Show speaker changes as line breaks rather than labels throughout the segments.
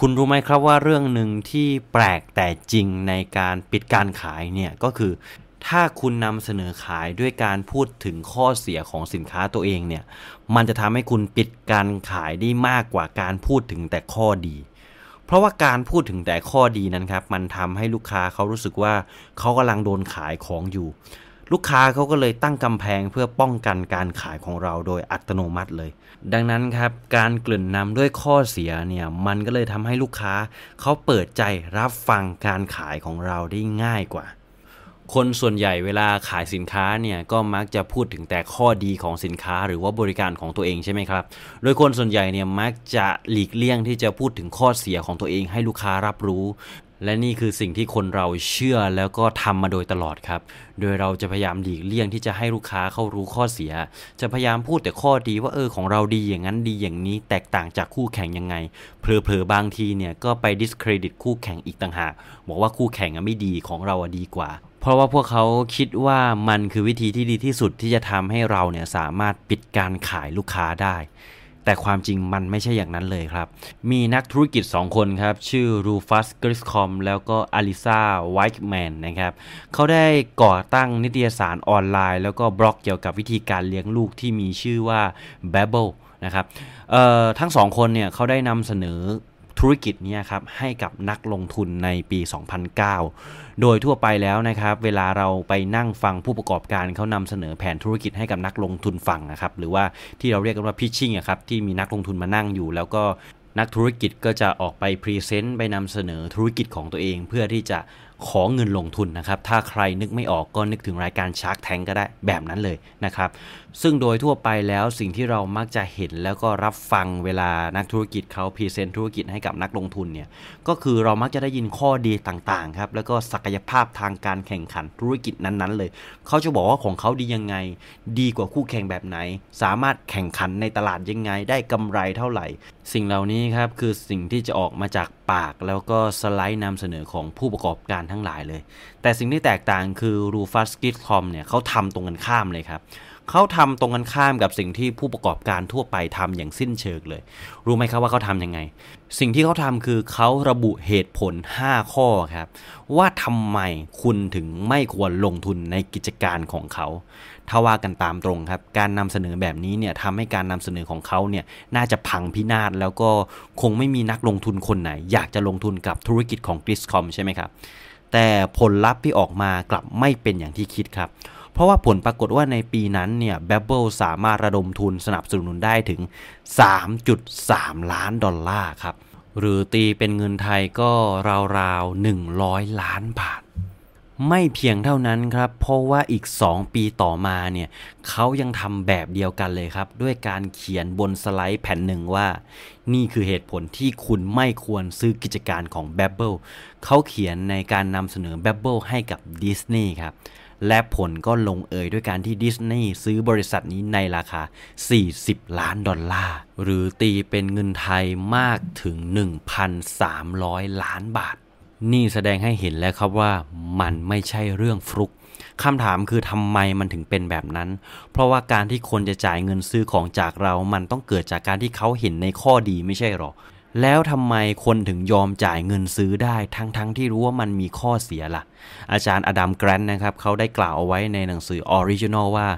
คุณรู้ไหมครับว่าเรื่องหนึ่งที่แปลกแต่จริงในการปิดการขายเนี่ยก็คือ ถ้าคุณนำเสนอขายด้วยการพูดถึงข้อเสียของสินค้าตัวเองเนี่ย มันจะทำให้คุณปิดการขายได้มากกว่าการพูดถึงแต่ข้อดี เพราะว่าการพูดถึงแต่ข้อดีนั้นครับ มันทำให้ลูกค้าเขารู้สึกว่าเขากำลังโดนขายของอยู่ ลูกค้าเขาก็เลยตั้งกำแพงเพื่อป้องกันการขายของเราโดยอัตโนมัติเลย ดังนั้นครับการกลืนนำด้วยข้อเสียเนี่ยมันก็เลยทำให้ลูกค้าเขาเปิดใจรับฟังการขายของเราได้ง่ายกว่า คนส่วนใหญ่เวลาขายสินค้าเนี่ยก็มักจะพูดถึงแต่ข้อดีของสินค้าหรือว่าบริการของตัวเองใช่ไหมครับ โดยคนส่วนใหญ่เนี่ยมักจะหลีกเลี่ยงที่จะพูดถึงข้อเสียของตัวเองให้ลูกค้ารับรู้ และนี่คือสิ่งที่คนเราเชื่อแล้วก็ทำมาโดยตลอดครับ โดยเราจะพยายามหลีกเลี่ยงที่จะให้ลูกค้าเข้ารู้ข้อเสีย จะพยายามพูดแต่ข้อดีว่าเออของเราดีอย่างนั้นดีอย่างนี้แตกต่างจากคู่แข่งยังไง เผลอๆบางทีเนี่ยก็ไปดิสเครดิตคู่แข่งอีกต่างหาก บอกว่าคู่แข่งไม่ดีของเราดีกว่า เพราะว่าพวกเขาคิดว่ามันคือวิธีที่ดีที่สุดที่จะทำให้เราเนี่ยสามารถปิดการขายลูกค้าได้ แต่ความจริงมันไม่ใช่อย่างนั้นเลยครับ มีนักธุรกิจ 2 คนครับ ชื่อรูฟัสกริสคอมแล้วก็อลิซาไวท์แมนนะครับเขาได้ก่อตั้งนิตยสารออนไลน์ แล้วก็บล็อกเกี่ยวกับวิธีการเลี้ยงลูกที่มีชื่อว่า b a b b l e นะครับทั้งสองคนเนี่ยเขาได้นำเสนอ ธุรกิจนี้ครับให้กับนักลงทุนในปี 2009 โดยทั่วไปแล้วนะครับ เวลาเราไปนั่งฟังผู้ประกอบการเขานำเสนอแผนธุรกิจให้กับนักลงทุนฟังนะครับ หรือว่าที่เราเรียกกันว่าพิชชิ่งครับที่มีนักลงทุนมานั่งอยู่ แล้วก็นักธุรกิจก็จะออกไปพรีเซนต์ไปนำเสนอธุรกิจของตัวเองเพื่อที่จะ ขอเงินลงทุนนะครับ ถ้าใครนึกไม่ออกก็นึกถึงรายการชาร์กแทงก็ได้แบบนั้นเลยนะครับ ซึ่งโดยทั่วไปแล้วสิ่งที่เรามักจะเห็นแล้วก็รับฟังเวลานักธุรกิจเขาพรีเซนต์ธุรกิจให้กับนักลงทุนเนี่ย ก็คือเรามักจะได้ยินข้อดีต่างๆครับ แล้วก็ศักยภาพทางการแข่งขันธุรกิจนั้นๆ เลย เขาจะบอกว่าของเขาดียังไง ดีกว่าคู่แข่งแบบไหน สามารถแข่งขันในตลาดยังไง ได้กำไรเท่าไหร่ สิ่งเหล่านี้ครับคือสิ่งที่จะออกมาจากปากแล้วก็สไลด์นำเสนอของผู้ประกอบการทั้งหลายเลย แต่สิ่งที่แตกต่างคือรูฟัสกิทคอมเนี่ยเขาทำตรงกันข้ามเลยครับเขาทำตรงกันข้ามกับสิ่งที่ผู้ประกอบการทั่วไปทำอย่างสิ้นเชิงเลย รู้ไหมครับว่าเขาทำยังไง สิ่งที่เขาทำคือเขาระบุเหตุผล 5 ข้อครับ ว่าทำไมคุณถึงไม่ควรลงทุนในกิจการของเขาถ้าว่ากันตามตรงครับ การนำเสนอแบบนี้เนี่ยทำให้การนำเสนอของเขาเนี่ยน่าจะพังพินาศแล้วก็คงไม่มีนักลงทุนคนไหน อยากจะลงทุนกับธุรกิจของ g r i s c o m ใช่ไหมครับ แต่ผลลัพธ์ที่ออกมากลับไม่เป็นอย่างที่คิดครับ เพราะว่าผลปรากฏว่าในปีนั้นเนี่ย b บ b e l สามารถระดมทุนสนับสนุนได้ถึง 3.3 ล้านดอลลาร์ครับ หรือตีเป็นเงินไทยก็ราวๆ 100 ล้านบาท ไม่เพียงเท่านั้นครับ เพราะว่าอีก 2 ปีต่อมาเนี่ยเขายังทำแบบเดียวกันเลยครับ ด้วยการเขียนบนสไลด์แผ่นหนึ่งว่า นี่คือเหตุผลที่คุณไม่ควรซื้อกิจการของ b บ b e l เขาเขียนในการนำเสนอ b บ b e l ให้กับดิสนีย์ครับ และผลก็ลงเอยด้วยการที่ดิสนีย์ซื้อบริษัทนี้ในราคา 40 ล้านดอลลาร์ หรือตีเป็นเงินไทยมากถึง 1,300 ล้านบาท นี่แสดงให้เห็นแล้วครับว่ามันไม่ใช่เรื่องฟลุกคำถามคือทำไมมันถึงเป็นแบบนั้น เพราะว่าการที่คนจะจ่ายเงินซื้อของจากเรา มันต้องเกิดจากการที่เขาเห็นในข้อดีไม่ใช่หรอ แล้วทำไมคนถึงยอมจ่ายเงินซื้อได้ทั้งๆที่รู้ว่ามันมีข้อเสียล่ะ อาจารย์ Adam Grant นะครับเขาได้กล่าวเอาไว้ในหนังสือ Originals ว่า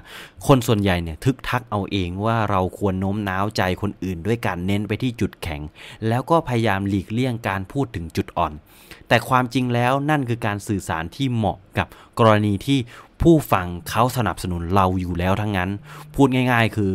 คนส่วนใหญ่เนี่ยทึกทักเอาเองว่าเราควรโน้มน้าวใจคนอื่น ด้วยการเน้นไปที่จุดแข็ง แล้วก็พยายามหลีกเลี่ยงการพูดถึงจุดอ่อน แต่ความจริงแล้วนั่นคือการสื่อสารที่เหมาะกับกรณีที่ผู้ฟังเขาสนับสนุนเราอยู่แล้วทั้งนั้น พูดง่าย ๆ คือ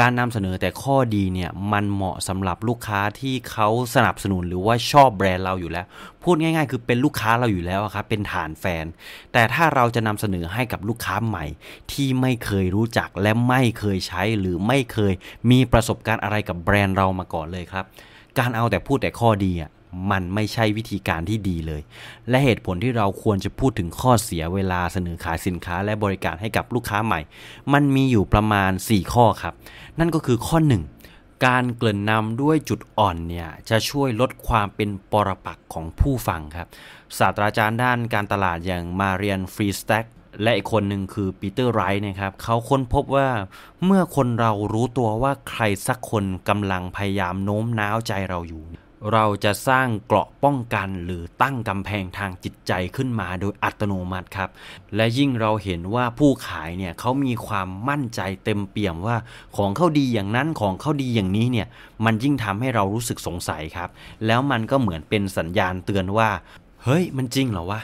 การนำเสนอแต่ข้อดีเนี่ยมันเหมาะสำหรับลูกค้าที่เขาสนับสนุนหรือว่าชอบแบรนด์เราอยู่แล้ว พูดง่าย ๆ คือเป็นลูกค้าเราอยู่แล้วครับเป็นฐานแฟน แต่ถ้าเราจะนำเสนอให้กับลูกค้าใหม่ ที่ไม่เคยรู้จักและไม่เคยใช้หรือไม่เคยมีประสบการณ์อะไรกับแบรนด์เรามาก่อนเลยครับ การเอาแต่พูดแต่ข้อดีอะ มันไม่ใช่วิธีการที่ดีเลย และเหตุผลที่เราควรจะพูดถึงข้อเสียเวลาเสนอขายสินค้าและบริการให้กับลูกค้าใหม่ มันมีอยู่ประมาณ 4 ข้อครับ นั่นก็คือข้อ 1 การเกริ่นนำด้วยจุดอ่อนเนี่ยจะช่วยลดความเป็นปรปักของผู้ฟังครับศาสตราจารย์ด้านการตลาดอย่างมาเรียนฟรีสแต็กและอีกคนหนึ่งคือปีเตอร์ไรท์นะครับเขาค้นพบว่าเมื่อคนเรารู้ตัวว่าใครสักคนกำลังพยายามโน้มน้าวใจเราอยู่ เราจะสร้างเกราะป้องกันหรือตั้งกำแพงทางจิตใจขึ้นมาโดยอัตโนมัติครับ และยิ่งเราเห็นว่าผู้ขายเนี่ยเขามีความมั่นใจเต็มเปี่ยมว่าของเขาดีอย่างนั้นของเขาดีอย่างนี้เนี่ยมันยิ่งทำให้เรารู้สึกสงสัยครับ แล้วมันก็เหมือนเป็นสัญญาณเตือนว่า เฮ้ยมันจริงเหรอวะ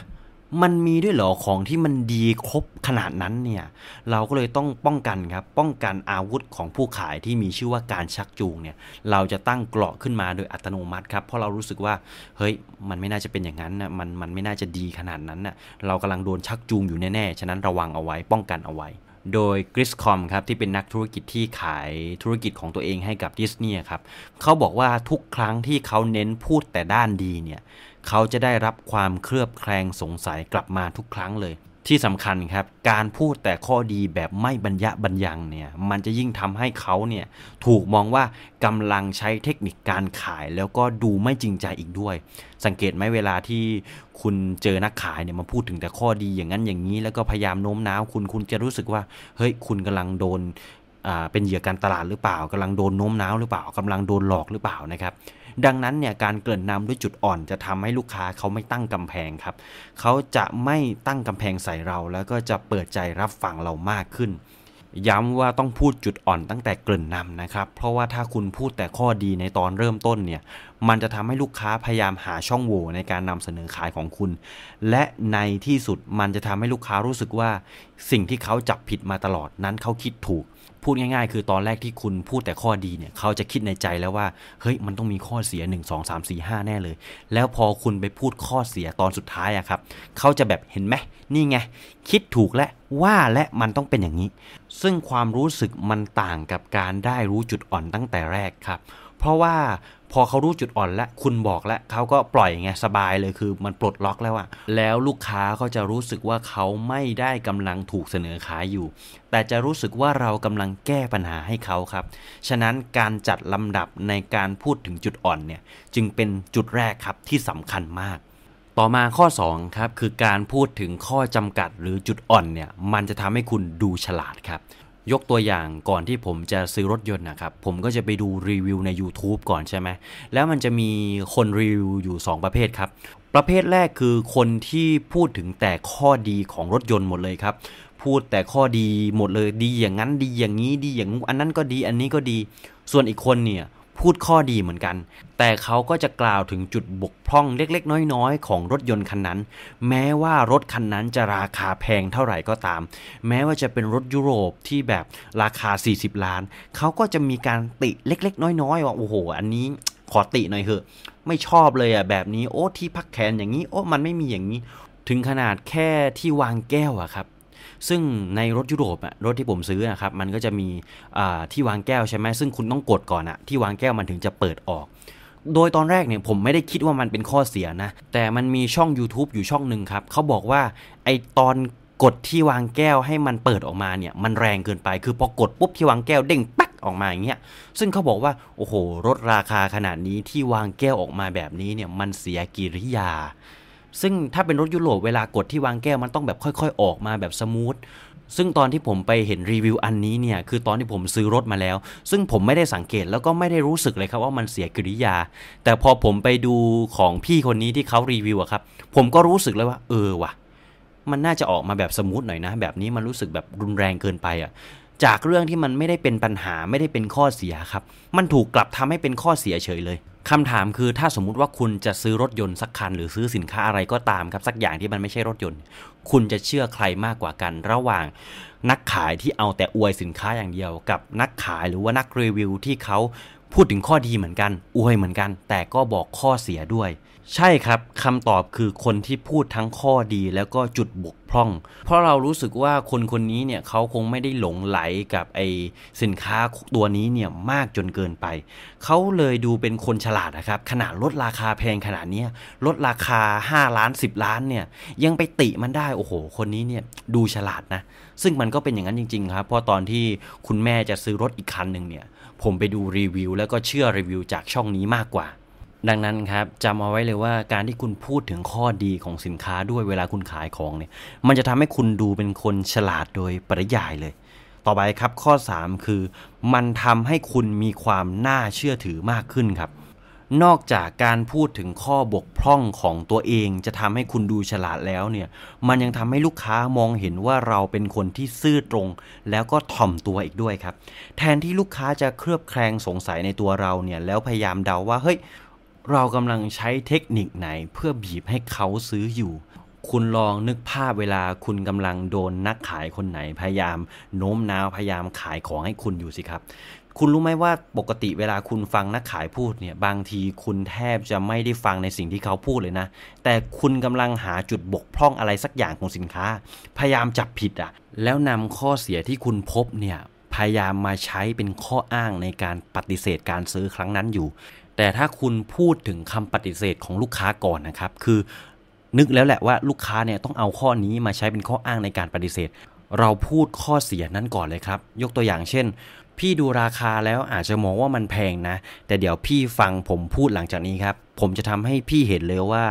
มันมีด้วยเหรอของที่มันดีครบขนาดนั้นเนี่ยเราก็เลยต้องป้องกันครับป้องกันอาวุธของผู้ขายที่มีชื่อว่าการชักจูงเนี่ยเราจะตั้งเกราะขึ้นมาโดยอัตโนมัติครับเพราะเรารู้สึกว่าเฮ้ยมันไม่น่าจะเป็นอย่างนั้นนะมันมันไม่น่าจะดีขนาดนั้นนะเรากำลังโดนชักจูงอยู่แน่ๆฉะนั้นระวังเอาไว้ป้องกันเอาไว้โดยกริสคอมครับที่เป็นนักธุรกิจที่ขายธุรกิจของตัวเองให้กับดิสนีย์ครับเขาบอกว่าทุกครั้งที่เขาเน้นพูดแต่ด้านดีเนี่ย เขาจะได้รับความเคลือบแคลงสงสัยกลับมาทุกครั้งเลย ที่สำคัญครับ การพูดแต่ข้อดีแบบไม่บรรยะบรรยังเนี่ยมันจะยิ่งทำให้เขาเนี่ยถูกมองว่ากำลังใช้เทคนิคการขายแล้วก็ดูไม่จริงใจอีกด้วย สังเกตไหมเวลาที่คุณเจอนักขายเนี่ยมาพูดถึงแต่ข้อดีอย่างนั้นอย่างนี้ แล้วก็พยายามโน้มน้าวคุณคุณจะรู้สึกว่าเฮ้ยคุณกำลังโดนเป็นเหยื่อการตลาดหรือเปล่ากำลังโดนโน้มน้าวหรือเปล่ากำลังโดนหลอกหรือเปล่านะครับ ดังนั้นเนี่ยการเกริ่นนำด้วยจุดอ่อน จะทำให้ลูกค้าเขาไม่ตั้งกำแพงครับเขาจะไม่ตั้งกำแพงใส่เรา แล้วก็จะเปิดใจรับฟังเรามากขึ้น ย้ำว่าต้องพูดจุดอ่อนตั้งแต่เกริ่นนำนะครับ เพราะว่าถ้าคุณพูดแต่ข้อดีในตอนเริ่มต้นเนี่ย มันจะทำให้ลูกค้าพยายามหาช่องโหว่ในการนำเสนอขายของคุณ และในที่สุดมันจะทำให้ลูกค้ารู้สึกว่า สิ่งที่เขาจับผิดมาตลอดนั้นเขาคิดถูก พูดง่าย ๆ คือตอนแรกที่คุณพูดแต่ข้อดีเนี่ยเขาจะคิดในใจแล้วว่าเฮ้ยมันต้องมีข้อเสีย 1 2 3 4 5 แน่เลย แล้วพอคุณไปพูดข้อเสียตอนสุดท้ายอะครับเขาจะแบบเห็นไหมนี่ไงคิดถูกและว่าและมันต้องเป็นอย่างนี้ ซึ่งความรู้สึกมันต่างกับการได้รู้จุดอ่อนตั้งแต่แรกครับ เพราะว่า พอเขารู้จุดอ่อนแล้วคุณบอกแล้วเขาก็ปล่อยไงสบายเลยคือมันปลดล็อกแล้วอะแล้วลูกค้าก็จะรู้สึกว่าเขาไม่ได้กำลังถูกเสนอขายอยู่ แต่จะรู้สึกว่าเรากำลังแก้ปัญหาให้เขาครับ ฉะนั้นการจัดลำดับในการพูดถึงจุดอ่อนเนี่ยจึงเป็นจุดแรกครับที่สำคัญมากต่อมาข้อ2ครับคือการพูดถึงข้อจำกัดหรือจุดอ่อนเนี่ยมันจะทำให้คุณดูฉลาดครับ ยกตัวอย่างก่อนที่ผมจะซื้อรถยนต์นะครับ ผมก็จะไปดูรีวิวใน YouTube ก่อนใช่ไหม แล้วมันจะมีคนรีวิวอยู่ 2 ประเภทครับ ประเภทแรกคือคนที่พูดถึงแต่ข้อดีของรถยนต์หมดเลยครับ พูดแต่ข้อดีหมดเลยดีอย่างนั้นดีอย่างนี้ดีอย่างอันนั้นก็ดีอันนี้ก็ดี ส่วนอีกคนเนี่ย พูดข้อดีเหมือนกัน แต่เขาก็จะกล่าวถึงจุดบกพร่องเล็ก ๆ น้อย ๆ ของรถยนต์คันนั้น แม้ว่ารถคันนั้นจะราคาแพงเท่าไหร่ก็ตาม แม้ว่าจะเป็นรถยุโรปที่แบบราคา 40 ล้าน เขาก็จะมีการติเล็ก ๆ น้อย ๆ ว่าโอ้โห อันนี้ขอติหน่อยเถอะไม่ชอบเลยอะแบบนี้โอ้ที่พักแขนอย่างนี้โอ้มันไม่มีอย่างนี้ ถึงขนาดแค่ที่วางแก้วอะครับ ซึ่งในรถยุโรปอะรถที่ผมซื้อนะครับมันก็จะมีที่วางแก้วใช่ไหมซึ่งคุณต้องกดก่อนอะที่วางแก้วมันถึงจะเปิดออก โดยตอนแรกเนี่ยผมไม่ได้คิดว่ามันเป็นข้อเสียนะ แต่มันมีช่อง YouTube อยู่ช่องหนึ่งครับเขาบอกว่าไอตอนกดที่วางแก้วให้มันเปิดออกมาเนี่ยมันแรงเกินไป คือพอกดปุ๊บที่วางแก้วเด้งปั๊กออกมาอย่างเงี้ย ซึ่งเขาบอกว่าโอ้โหรถราคาขนาดนี้ที่วางแก้วออกมาแบบนี้เนี่ยมันเสียกิริยา ซึ่งถ้าเป็นรถยุโรปเวลากดที่วางแก้วมันต้องแบบค่อย ๆ ออกมาแบบ smooth ซึ่งตอนที่ผมไปเห็นรีวิวอันนี้เนี่ยคือตอนที่ผมซื้อรถมาแล้ว ซึ่งผมไม่ได้สังเกตแล้วก็ไม่ได้รู้สึกเลยครับว่ามันเสียกิริยา แต่พอผมไปดูของพี่คนนี้ที่เขารีวิวอะครับ ผมก็รู้สึกเลยว่า เออว่ะ มันน่าจะออกมาแบบ smooth หน่อยนะ แบบนี้มันรู้สึกแบบรุนแรงเกินไปอะ จากเรื่องที่มันไม่ได้เป็นปัญหาไม่ได้เป็นข้อเสียครับ มันถูกกลับทำให้เป็นข้อเสียเฉยเลยคำถามคือถ้าสมมุติว่าคุณจะซื้อรถยนต์สักคัน หรือซื้อสินค้าอะไรก็ตามครับ สักอย่างที่มันไม่ใช่รถยนต์ คุณจะเชื่อใครมากกว่ากันระหว่างนักขายที่เอาแต่อวยสินค้าอย่างเดียว กับนักขายหรือว่านักรีวิวที่เขาพูดถึงข้อดีเหมือนกัน อวยเหมือนกัน แต่ก็บอกข้อเสียด้วย ใช่ครับคำตอบคือคนที่พูดทั้งข้อดีแล้วก็จุดบกพร่อง เพราะเรารู้สึกว่าคนคนนี้เนี่ยเขาคงไม่ได้หลงไหลกับไอสินค้าตัวนี้เนี่ยมากจนเกินไป เขาเลยดูเป็นคนฉลาดนะครับ ขนาดลดราคาแพงขนาดนี้ลดราคา 5 ล้าน 10 ล้านเนี่ยยังไปติมันได้โอ้โห คนนี้เนี่ยดูฉลาดนะ ซึ่งมันก็เป็นอย่างนั้นจริง ๆ ครับ เพราะตอนที่คุณแม่จะซื้อรถอีกคันหนึ่งเนี่ยผมไปดูรีวิวแล้วก็เชื่อรีวิวจากช่องนี้มากกว่า ดังนั้นครับจำเอาไว้เลยว่าการที่คุณพูดถึงข้อดีของสินค้าด้วยเวลาคุณขายของเนี่ย มันจะทำให้คุณดูเป็นคนฉลาดโดยปริยายเลย ต่อไปครับข้อ 3 คือ มันทำให้คุณมีความน่าเชื่อถือมากขึ้นครับ นอกจากการพูดถึงข้อบกพร่องของตัวเอง จะทำให้คุณดูฉลาดแล้วเนี่ย มันยังทำให้ลูกค้ามองเห็นว่าเราเป็นคนที่ซื่อตรง แล้วก็ถ่อมตัวอีกด้วยครับ แทนที่ลูกค้าจะเครือบแคลงสงสัยในตัวเราเนี่ยแล้วพยายามเดาว่าเฮ้ย เรากำลังใช้เทคนิคไหนเพื่อบีบให้เขาซื้ออยู่ คุณลองนึกภาพเวลาคุณกำลังโดนนักขายคนไหนพยายามโน้มน้าวพยายามขายของให้คุณอยู่สิครับ คุณรู้ไหมว่าปกติเวลาคุณฟังนักขายพูดเนี่ยบางทีคุณแทบจะไม่ได้ฟังในสิ่งที่เขาพูดเลยนะ แต่คุณกำลังหาจุดบกพร่องอะไรสักอย่างของสินค้า พยายามจับผิดอะ แล้วนำข้อเสียที่คุณพบเนี่ยพยายามมาใช้เป็นข้ออ้างในการปฏิเสธการซื้อครั้งนั้นอยู่ แต่ถ้าคุณพูดถึงคำปฏิเสธของลูกค้าก่อนนะครับ คือนึกแล้วแหละว่าลูกค้าเนี่ยต้องเอาข้อนี้มาใช้เป็นข้ออ้างในการปฏิเสธ เราพูดข้อเสียนั้นก่อนเลยครับ ยกตัวอย่างเช่น พี่ดูราคาแล้วอาจจะมองว่ามันแพงนะ แต่เดี๋ยวพี่ฟังผมพูดหลังจากนี้ครับ ผมจะทำให้พี่เห็นเลยว่า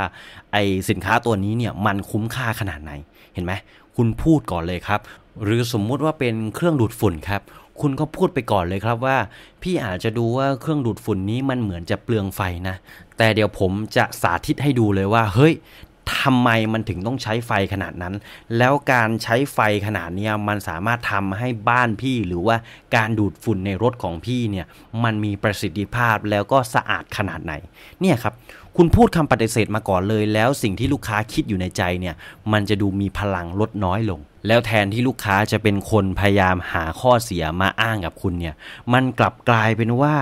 ไอสินค้าตัวนี้เนี่ยมันคุ้มค่าขนาดไหน เห็นไหมคุณพูดก่อนเลยครับ หรือสมมุติว่าเป็นเครื่องดูดฝุ่นครับ คุณก็พูดไปก่อนเลยครับว่า พี่อาจจะดูว่าเครื่องดูดฝุ่นนี้มันเหมือนจะเปลืองไฟนะ แต่เดี๋ยวผมจะสาธิตให้ดูเลยว่า เฮ้ยทำไมมันถึงต้องใช้ไฟขนาดนั้น แล้วการใช้ไฟขนาดนี้มันสามารถทำให้บ้านพี่หรือว่าการดูดฝุ่นในรถของพี่เนี่ย มันมีประสิทธิภาพแล้วก็สะอาดขนาดไหน เนี่ยครับ คุณพูดคำปฏิเสธมาก่อนเลย แล้วสิ่งที่ลูกค้าคิดอยู่ในใจเนี่ยมันจะดูมีพลังลดน้อยลง แล้วแทนที่ลูกค้าจะเป็นคนพยายามหาข้อเสียมาอ้างกับคุณเนี่ยมันกลับกลายเป็นว่า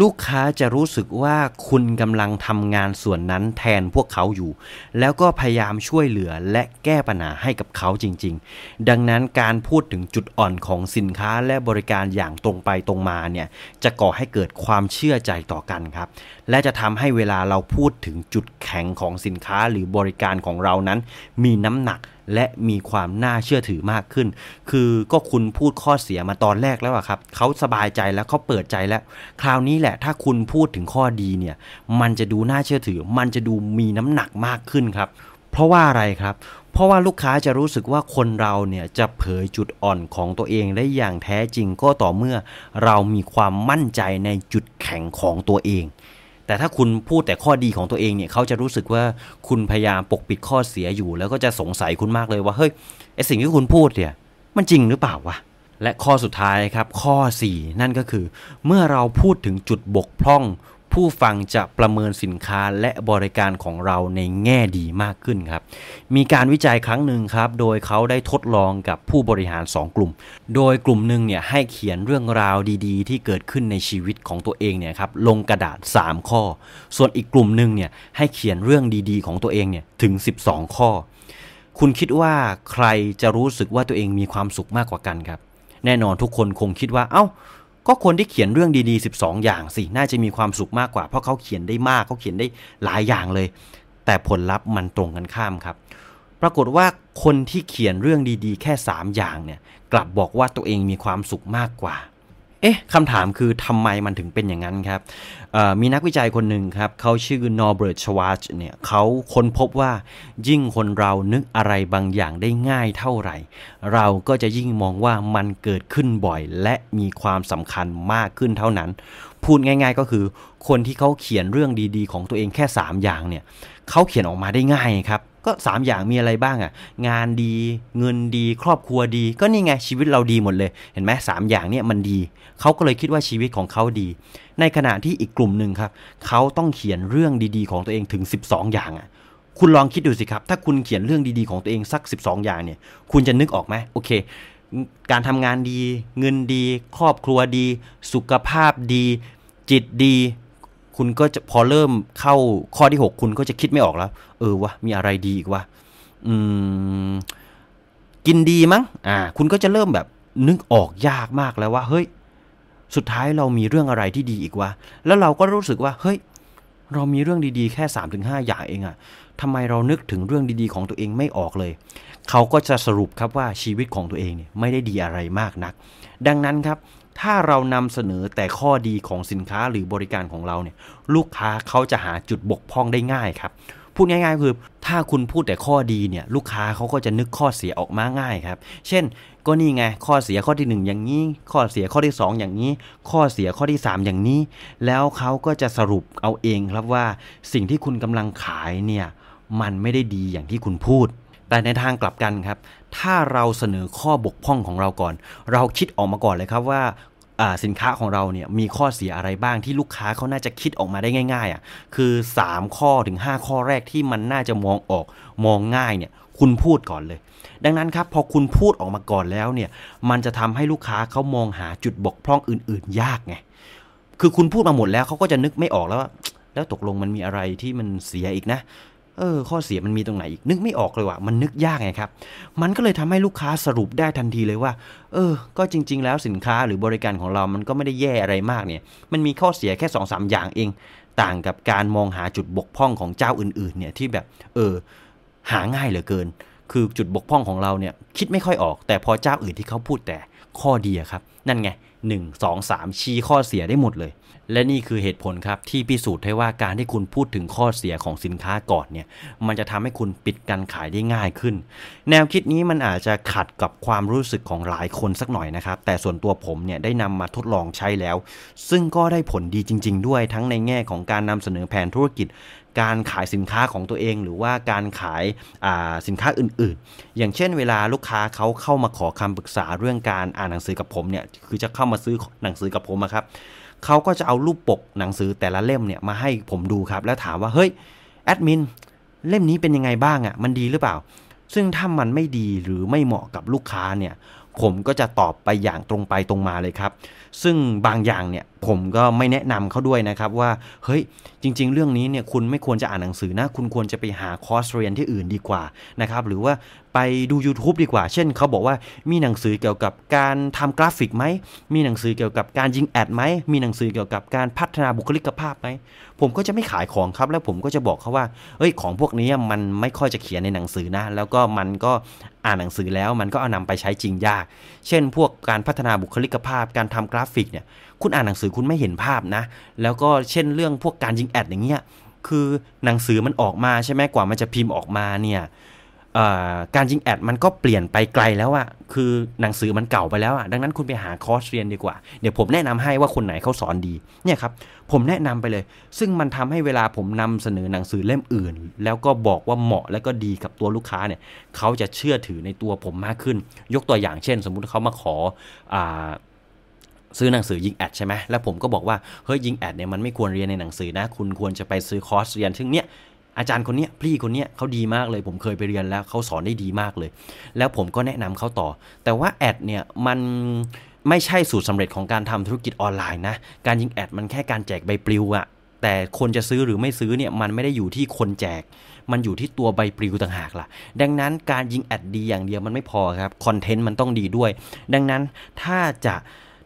ลูกค้าจะรู้สึกว่าคุณกำลังทำงานส่วนนั้นแทนพวกเขาอยู่ แล้วก็พยายามช่วยเหลือและแก้ปัญหาให้กับเขาจริง ๆ ดังนั้นการพูดถึงจุดอ่อนของสินค้าและบริการอย่างตรงไปตรงมาเนี่ยจะก่อให้เกิดความเชื่อใจต่อกันครับและจะทำให้เวลาเราพูดถึงจุดแข็งของสินค้าหรือบริการของเรานั้น มีน้ำหนักและมีความน่าเชื่อถือมากขึ้น คือก็คุณพูดข้อเสียมาตอนแรกแล้วครับ เขาสบายใจแล้วเขาเปิดใจแล้ว คราวนี้แหละถ้าคุณพูดถึงข้อดีเนี่ย มันจะดูน่าเชื่อถือ มันจะดูมีน้ำหนักมากขึ้นครับ เพราะว่าอะไรครับ เพราะว่าลูกค้าจะรู้สึกว่าคนเราเนี่ยจะเผยจุดอ่อนของตัวเองได้อย่างแท้จริงก็ต่อเมื่อ เรามีความมั่นใจในจุดแข็งของตัวเอง แต่ถ้าคุณพูดแต่ข้อดีของตัวเองเนี่ยเขาจะรู้สึกว่าคุณพยายามปกปิดข้อเสียอยู่ แล้วก็จะสงสัยคุณมากเลยว่าเฮ้ยไอสิ่งที่คุณพูดเนี่ยมันจริงหรือเปล่าวะและข้อสุดท้ายครับข้อ 4 นั่นก็คือ เมื่อเราพูดถึงจุดบกพร่อง ผู้ฟังจะประเมินสินค้าและบริการของเราในแง่ดีมากขึ้นครับ มีการวิจัยครั้งหนึ่งครับ โดยเขาได้ทดลองกับผู้บริหาร 2 กลุ่ม โดยกลุ่มหนึ่งเนี่ยให้เขียนเรื่องราวดีๆ ที่เกิดขึ้นในชีวิตของตัวเองเนี่ยครับลงกระดาษ 3 ข้อ ส่วนอีกกลุ่มหนึ่งเนี่ยให้เขียนเรื่องดีๆ ของตัวเองเนี่ยถึง 12 ข้อ คุณคิดว่าใครจะรู้สึกว่าตัวเองมีความสุขมากกว่ากันครับ แน่นอนทุกคนคงคิดว่าเอา้า ก็คนที่เขียนเรื่องดีๆ 12 อย่างสิ น่าจะมีความสุขมากกว่า เพราะเขาเขียนได้มากเขาเขียนได้หลายอย่างเลย แต่ผลลัพธ์มันตรงกันข้ามครับ ปรากฏว่าคนที่เขียนเรื่องดีๆ แค่ 3 อย่างเนี่ย กลับบอกว่าตัวเองมีความสุขมากกว่า เอ๊ะคำถามคือทำไมมันถึงเป็นอย่างนั้นครับมีนักวิจัยคนหนึ่งครับเขาชื่อนอร์เบิร์ตชวาชเนี่ยเขาค้นพบว่ายิ่งคนเรานึกอะไรบางอย่างได้ง่ายเท่าไหร่ เราก็จะยิ่งมองว่ามันเกิดขึ้นบ่อย และมีความสำคัญมากขึ้นเท่านั้น พูดง่าย ๆก็คือคนที่เขาเขียนเรื่องดีๆ ของตัวเองแค่ 3 อย่างเนี่ยเขาเขียนออกมาได้ง่ายครับ ก็ 3 อย่างมีอะไรบ้างอะ่ะ งานดีเงินดีครอบครัวดี ก็นี่ไงชีวิตเราดีหมดเลย เห็นไหมสามอย่างเนี่ยมันดี เขาก็เลยคิดว่าชีวิตของเขาดี ในขณะที่อีกกลุ่มหนึ่งครับเขาต้องเขียนเรื่องดีๆ ของตัวเองถึง 12 อย่างอะ่ะคุณลองคิดดูสิครับ ถ้าคุณเขียนเรื่องดีๆของตัวเองสัก 12 อย่างเนี่ย คุณจะนึกออกไหมโอเค การทำงานดี เงินดี ครอบครัวดี สุขภาพดี จิตดี คุณก็จะพอเริ่มเข้าข้อที่ 6 คุณก็จะคิดไม่ออกแล้ว เออวะมีอะไรดีอีกวะอืมกินดีมั้งอ่า คุณก็จะเริ่มแบบนึกออกยากมากแล้วว่าเฮ้ย สุดท้ายเรามีเรื่องอะไรที่ดีอีกวะแล้วเราก็รู้สึกว่า เฮ้ย เรามีเรื่องดีๆ แค่3าถึงหอย่างเองอะ ทำไมเรานึกถึงเรื่องดีๆของตัวเองไม่ออกเลย เขาก็จะสรุปครับว่าชีวิตของตัวเองเนี่ยไม่ได้ดีอะไรมากนัก ดังนั้นครับ ถ้าเรานำเสนอแต่ข้อดีของสินค้าหรือบริการของเราเนี่ยลูกค้าเขาจะหาจุดบกพร่องได้ง่ายครับพูดง่ายๆ คือ ถ้าคุณพูดแต่ข้อดีเนี่ยลูกค้าเขาก็จะนึกข้อเสียออกมาง่ายครับ เช่น ก็นี่ไงข้อเสียข้อที่ 1 อย่างนี้ ข้อเสียข้อที่ 2 อย่างนี้ ข้อเสียข้อที่ 3 อย่างนี้ แล้วเขาก็จะสรุปเอาเองครับว่าสิ่งที่คุณกำลังขายเนี่ย มันไม่ได้ดีอย่างที่คุณพูด แต่ในทางกลับกันครับ ถ้าเราเสนอข้อบกพร่องของเราก่อน เราคิดออกมาก่อนเลยครับว่าสินค้าของเราเนี่ยมีข้อเสียอะไรบ้างที่ลูกค้าเขาน่าจะคิดออกมาได้ง่ายๆอะคือ 3 ข้อถึง 5 ข้อแรกที่มันน่าจะมองออกมองง่ายเนี่ยคุณพูดก่อนเลย ดังนั้นครับพอคุณพูดออกมาก่อนแล้วเนี่ยมันจะทำให้ลูกค้าเขามองหาจุดบกพร่องอื่น ๆ ยากไงคือคุณพูดมาหมดแล้วเขาก็จะนึกไม่ออกแล้วว่าแล้วตกลงมันมีอะไรที่มันเสียอีกนะ เออข้อเสียมันมีตรงไหนอีกนึกไม่ออกเลยว่ะมันนึกยากไงครับ มันก็เลยทำให้ลูกค้าสรุปได้ทันทีเลยว่า เออ ก็จริง ๆ แล้วสินค้าหรือบริการของเรามันก็ไม่ได้แย่อะไรมากเนี่ย มันมีข้อเสียแค่2อสาอย่างเอง ต่างกับการมองหาจุดบกพร่องของเจ้าอื่น ๆ เนี่ยที่แบบ เออ หาง่ายเหลือเกิน คือจุดบกพร่องของเราเนี่ยคิดไม่ค่อยออก แต่พอเจ้าอื่นที่เขาพูดแต่ข้อดีครับ นั่นไง 1 2 3 ชี้ข้อเสียได้หมดเลย และนี่คือเหตุผลครับที่พิสูจน์ให้ว่าการที่คุณพูดถึงข้อเสียของสินค้าก่อนเนี่ยมันจะทำให้คุณปิดการขายได้ง่ายขึ้น แนวคิดนี้มันอาจจะขัดกับความรู้สึกของหลายคนสักหน่อยนะครับ แต่ส่วนตัวผมเนี่ยได้นำมาทดลองใช้แล้ว ซึ่งก็ได้ผลดีจริง ๆ ด้วยทั้งในแง่ของการนำเสนอแผนธุรกิจ การขายสินค้าของตัวเอง หรือว่าการขายสินค้าอื่น ๆ อย่างเช่น เวลาลูกค้าเขาเข้ามาขอคำปรึกษาเรื่องการอ่านหนังสือกับผมเนี่ยคือจะเข้ามาซื้อหนังสือกับผมครับเขาก็จะเอารูปปกหนังสือแต่ละเล่มเนี่ยมาให้ผมดูครับแล้วถามว่าเฮ้ยแอดมินเล่มนี้เป็นยังไงบ้างอะ่ะมันดีหรือเปล่า ซึ่งถ้ามันไม่ดีหรือไม่เหมาะกับลูกค้าเนี่ยผมก็จะตอบไปอย่างตรงไปตรงมาเลยครับ ซึ่งบางอย่างเนี่ย ผมก็ไม่แนะนำเขาด้วยนะครับว่าเฮ้ยจริง ๆ เรื่องนี้เนี่ยคุณไม่ควรจะอ่านหนังสือนะ คุณควรจะไปหาคอร์สเรียนที่อื่นดีกว่านะครับหรือว่าไปดู YouTube ดีกว่า เช่นเขาบอกว่ามีหนังสือเกี่ยวกับการทำกราฟิกไหม มีหนังสือเกี่ยวกับการยิงแอดไหม มีหนังสือเกี่ยวกับการพัฒนาบุคลิกภาพไหม ผมก็จะไม่ขายของครับ แล้วผมก็จะบอกเขาว่า เอ้ย ของพวกนี้มันไม่ค่อยจะเขียนในหนังสือนะ แล้วก็มันก็อ่านหนังสือแล้วมันก็เอานำไปใช้จริงยาก เช่น พวกการพัฒนาบุคลิกภาพ การทำกราฟิกเนี่ย คุณอ่านหนังสือคุณไม่เห็นภาพนะ แล้วก็เช่นเรื่องพวกการยิงแอดอย่างเงี้ยคือหนังสือมันออกมาใช่ไหมกว่ามันจะพิมพ์ออกมาเนี่ยการยิงแอดมันก็เปลี่ยนไปไกลแล้วอะคือหนังสือมันเก่าไปแล้วอะดังนั้นคุณไปหาคอร์สเรียนดีกว่า เดี๋ยวผมแนะนำให้ว่าคนไหนเขาสอนดี เนี่ยครับ ผมแนะนำไปเลย ซึ่งมันทำให้เวลาผมนำเสนอหนังสือเล่มอื่น แล้วก็บอกว่าเหมาะและก็ดีกับตัวลูกค้าเนี่ย เขาจะเชื่อถือในตัวผมมากขึ้น ยกตัวอย่างเช่น สมมุติเขามาขออ ซื้อหนังสือยิงแอดใช่ไหมแล้วผมก็บอกว่าเฮ้ยยิงแอดเนี่ยมันไม่ควรเรียนในหนังสือนะ คุณควรจะไปซื้อคอร์สเรียน ซึ่งเนี้ยอาจารย์คนนี้พี่คนนี้เขาดีมากเลย ผมเคยไปเรียนแล้วเขาสอนได้ดีมากเลย แล้วผมก็แนะนำเขาต่อ แต่ว่าแอดเนี่ยมันไม่ใช่สูตรสำเร็จของการทำธุรกิจออนไลน์นะ การยิงแอดมันแค่การแจกใบปลิวอะแต่คนจะซื้อหรือไม่ซื้อเนี่ยมันไม่ได้อยู่ที่คนแจก มันอยู่ที่ตัวใบปลิวต่างหากล่ะ ดังนั้นการยิงแอดดีอย่างเดียวมันไม่พอครับคอนเทนต์มันต้องดีด้วย ดังนั้นถ้าจะ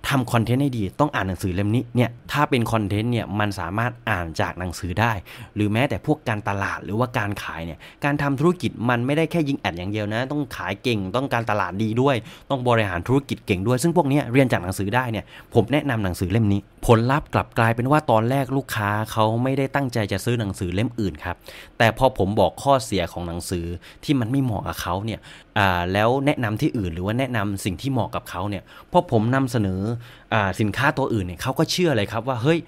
ทำคอนเทนต์ให้ดี ต้องอ่านหนังสือเล่มนี้เนี่ยถ้าเป็นคอนเทนต์เนี่ยมันสามารถอ่านจากหนังสือได้ หรือแม้แต่พวกการตลาดหรือว่าการขายเนี่ยการทำธุรกิจมันไม่ได้แค่ยิงแอดอย่างเดียวนะ ต้องขายเก่งต้องการตลาดดีด้วย ต้องบริหารธุรกิจเก่งด้วย ซึ่งพวกนี้เรียนจากหนังสือได้เนี่ยผมแนะนำหนังสือเล่มนี้ ผลลัพธ์กลับกลายเป็นว่าตอนแรกลูกค้าเขาไม่ได้ตั้งใจจะซื้อหนังสือเล่มอื่นครับแต่พอผมบอกข้อเสียของหนังสือที่มันไม่เหมาะกับเขาเนี่ย แล้วแนะนำที่อื่นหรือว่าแนะนำสิ่งที่เหมาะกับเขาเนี่ยพอผมนำเสนออสินค้าตัวอื่นเนี่ยเขาก็เชื่อเลยครับว่าเฮ้ย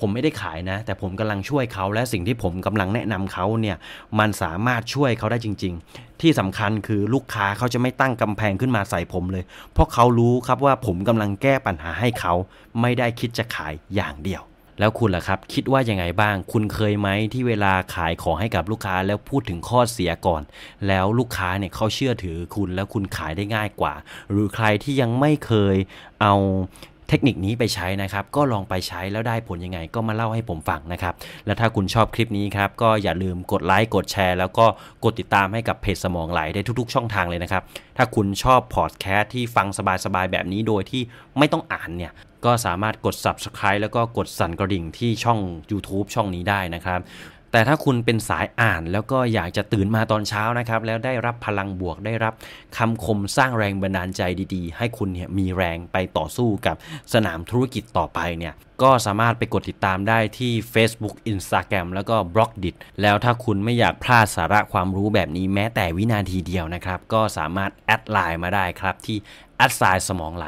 ผมไม่ได้ขายนะ แต่ผมกำลังช่วยเขาและสิ่งที่ผมกำลังแนะนำเขาเนี่ยมันสามารถช่วยเขาได้จริง ๆ ที่สำคัญคือลูกค้าเขาจะไม่ตั้งกำแพงขึ้นมาใส่ผมเลย เพราะเขารู้ครับว่าผมกำลังแก้ปัญหาให้เขาไม่ได้คิดจะขายอย่างเดียว แล้วคุณล่ะครับ คิดว่ายังไงบ้าง คุณเคยไหมที่เวลาขายของให้กับลูกค้าแล้วพูดถึงข้อเสียก่อน แล้วลูกค้าเนี่ยเขาเชื่อถือคุณแล้วคุณขายได้ง่ายกว่า หรือใครที่ยังไม่เคยเอา เทคนิคนี้ไปใช้นะครับ ก็ลองไปใช้แล้วได้ผลยังไงก็มาเล่าให้ผมฟังนะครับ และถ้าคุณชอบคลิปนี้ครับ ก็อย่าลืมกดไลค์กดแชร์ แล้วก็กดติดตามให้กับเพจสมองไหลได้ทุกๆ ช่องทางเลยนะครับ ถ้าคุณชอบพอดแคสต์ที่ฟังสบายๆแบบนี้โดยที่ไม่ต้องอ่านเนี่ยก็สามารถกด subscribe แล้วก็กดสั่นกระดิ่งที่ช่อง YouTube ช่องนี้ได้นะครับ แต่ถ้าคุณเป็นสายอ่านแล้วก็อยากจะตื่นมาตอนเช้านะครับ แล้วได้รับพลังบวกได้รับคำคมสร้างแรงบันดาลใจดีๆ ให้คุณเนี่ยมีแรงไปต่อสู้กับสนามธุรกิจต่อไปเนี่ย ก็สามารถไปกดติดตามได้ที่ Facebook Instagram แล้วก็ b l o g d i t แล้วถ้าคุณไม่อยากพลาดสาระความรู้แบบนี้แม้แต่วินาทีเดียวนะครับ ก็สามารถแอดไลน์มาได้ครับที่ at sign สมองไหล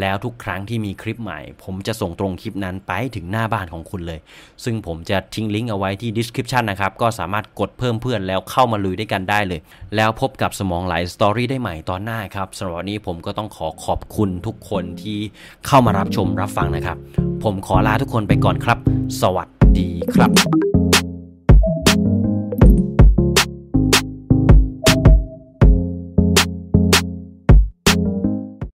แล้วทุกครั้งที่มีคลิปใหม่ ผมจะส่งตรงคลิปนั้นไปถึงหน้าบ้านของคุณเลย ซึ่งผมจะทิ้งลิงก์เอาไว้ที่ description นะครับ ก็สามารถกดเพิ่มเพื่อนแล้วเข้ามาลุยด้วยกันได้เลย แล้วพบกับสมองไหลสตอรี่ได้ใหม่ตอนหน้าครับสำหรับวันนี้ผมก็ต้องขอขอบคุณทุกคนที่เข้ามารับชมรับฟังนะครับ ผมขอลาทุกคนไปก่อนครับ สวัสดีครับ